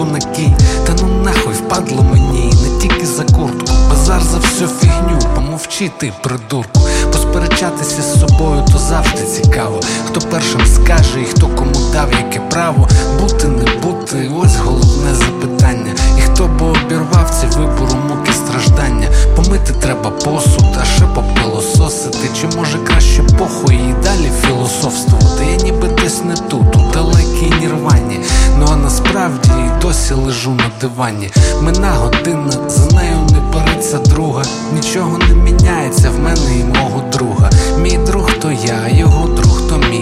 куртку накинь, та ну нахуй впадло мені, не тільки за куртку, базар за всю фігню, помовчи ти, придурку, посперечатися з собою, то завжди цікаво. Хто першим скаже і хто кому дав яке право. Бути, не бути, ось головне запитання. І хто би обірвав ці вибору муки страждання, помити треба посуд, а ще попилососити, чи може краще похуй і далі філософствувати. Дивані. Мина година, за нею не береться друга. Нічого не міняється в мене і мого друга. Мій друг то я, його друг то мій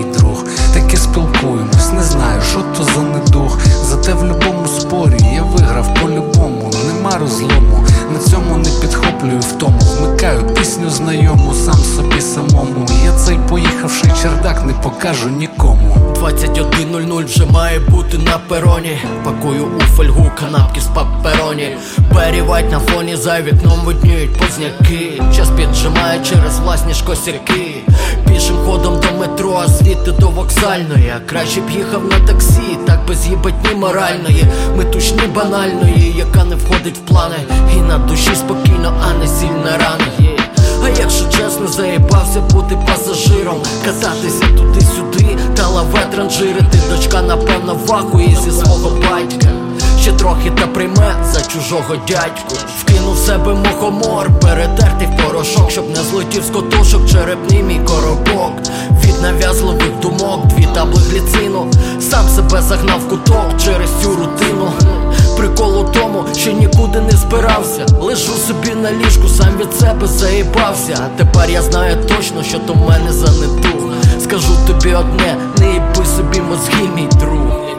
чердак не покажу нікому. 21.00 вже має бути на пероні. Пакую у фольгу канапки з папероні. Перівать на фоні за вікном видніють позняки. Час піджимає через власні ж косяки. Пішим ходом до метро, а звідти до вокзальної. А краще б їхав на таксі, так без їбатні моральної. Метушні банальної, яка не входить в плани. І на душі спокійно, а не сильно рано кататися туди-сюди, та лаве транжирити Дочка, напевно, вахує зі свого батька. Ще трохи та прийме за чужого дядьку. Вкинув в себе мухомор, перетертий в порошок, щоб не злетів з котушок, черепний мій коробок. Від нав'язливих думок, дві табли гліцину. Сам себе загнав в куток через цю рутину. Прикол у тому, що нікуди не збирався. Лежу собі на ліжку, сам від себе заїбався. Тепер я знаю точно, що то в мене за недуг. Скажу тобі одне, не їби собі мозги, мій друг.